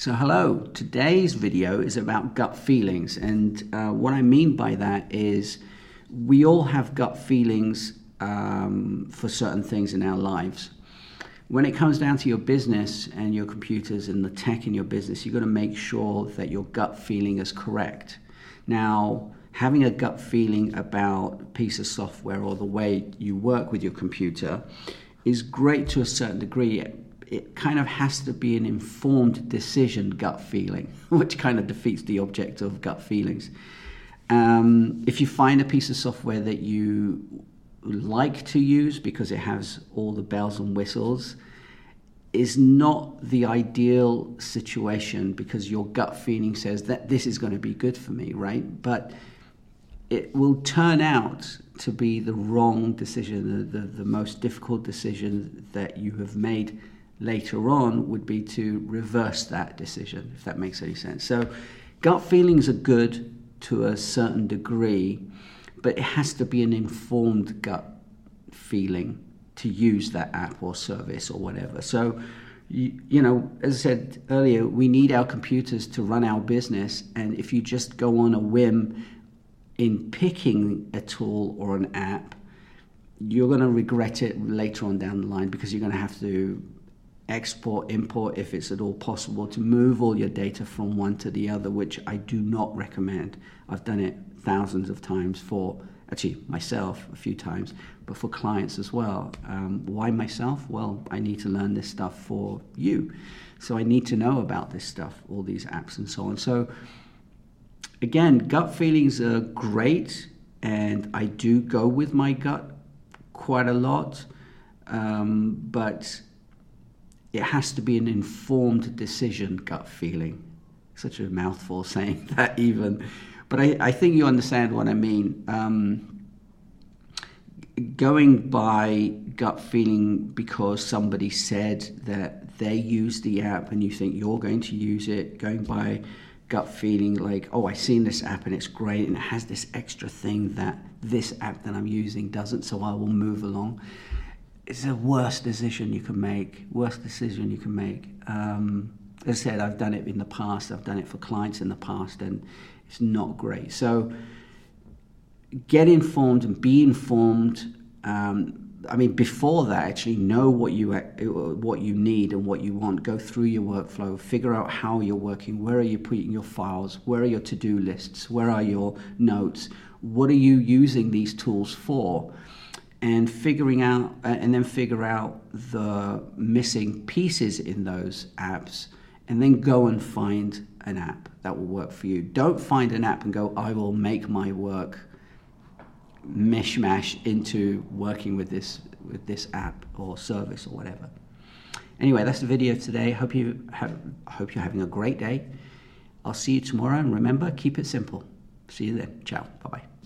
So, hello, today's video is about gut feelings. And uh, what I mean by that is we all have gut feelings um, for certain things in our lives. When it comes down to your business and your computers and the tech in your business, you've got to make sure that your gut feeling is correct. Now, having a gut feeling about a piece of software or the way you work with your computer is great to a certain degree it kind of has to be an informed decision gut feeling, which kind of defeats the object of gut feelings. Um, if you find a piece of software that you like to use because it has all the bells and whistles, is not the ideal situation because your gut feeling says that this is going to be good for me, right? But it will turn out to be the wrong decision, the, the, the most difficult decision that you have made later on would be to reverse that decision, if that makes any sense. So, gut feelings are good to a certain degree, but it has to be an informed gut feeling to use that app or service or whatever. So, you, you, know, as I said earlier, we need our computers to run our business, and if you just go on a whim in picking a tool or an app, you're going to regret it later on down the line because you're going to have to export, import, if it's at all possible, to move all your data from one to the other, which I do not recommend. I've done it thousands of times for actually myself a few times, but for clients as well. Um, why myself? Well, I need to learn this stuff for you. So I need to know about this stuff, all these apps and so on. So again, gut feelings are great, and I do go with my gut quite a lot. Um, but it has to be an informed decision, gut feeling. Such a mouthful saying that, even. But I, I think you understand what I mean. Um, going by gut feeling because somebody said that they use the app and you think you're going to use it, going by gut feeling like, oh, I've seen this app and it's great and it has this extra thing that this app that I'm using doesn't, so I will move along it's the worst decision you can make. Worst decision you can make. Um, as I said, I've done it in the past. I've done it for clients in the past, and it's not great. So get informed and be informed. Um, I mean, before that, actually know what you what you need and what you want. Go through your workflow. Figure out how you're working. Where are you putting your files? Where are your to-do lists? Where are your notes? What are you using these tools for? And figuring out uh, and then figure out the missing pieces in those apps and then go and find an app that will work for you. Don't find an app and go i will make my work mishmash into working with this with this app or service or whatever. Anyway that's the video today. Hope you have, hope you're having a great day. I'll see you tomorrow and remember keep it simple. See you then. Ciao. Bye bye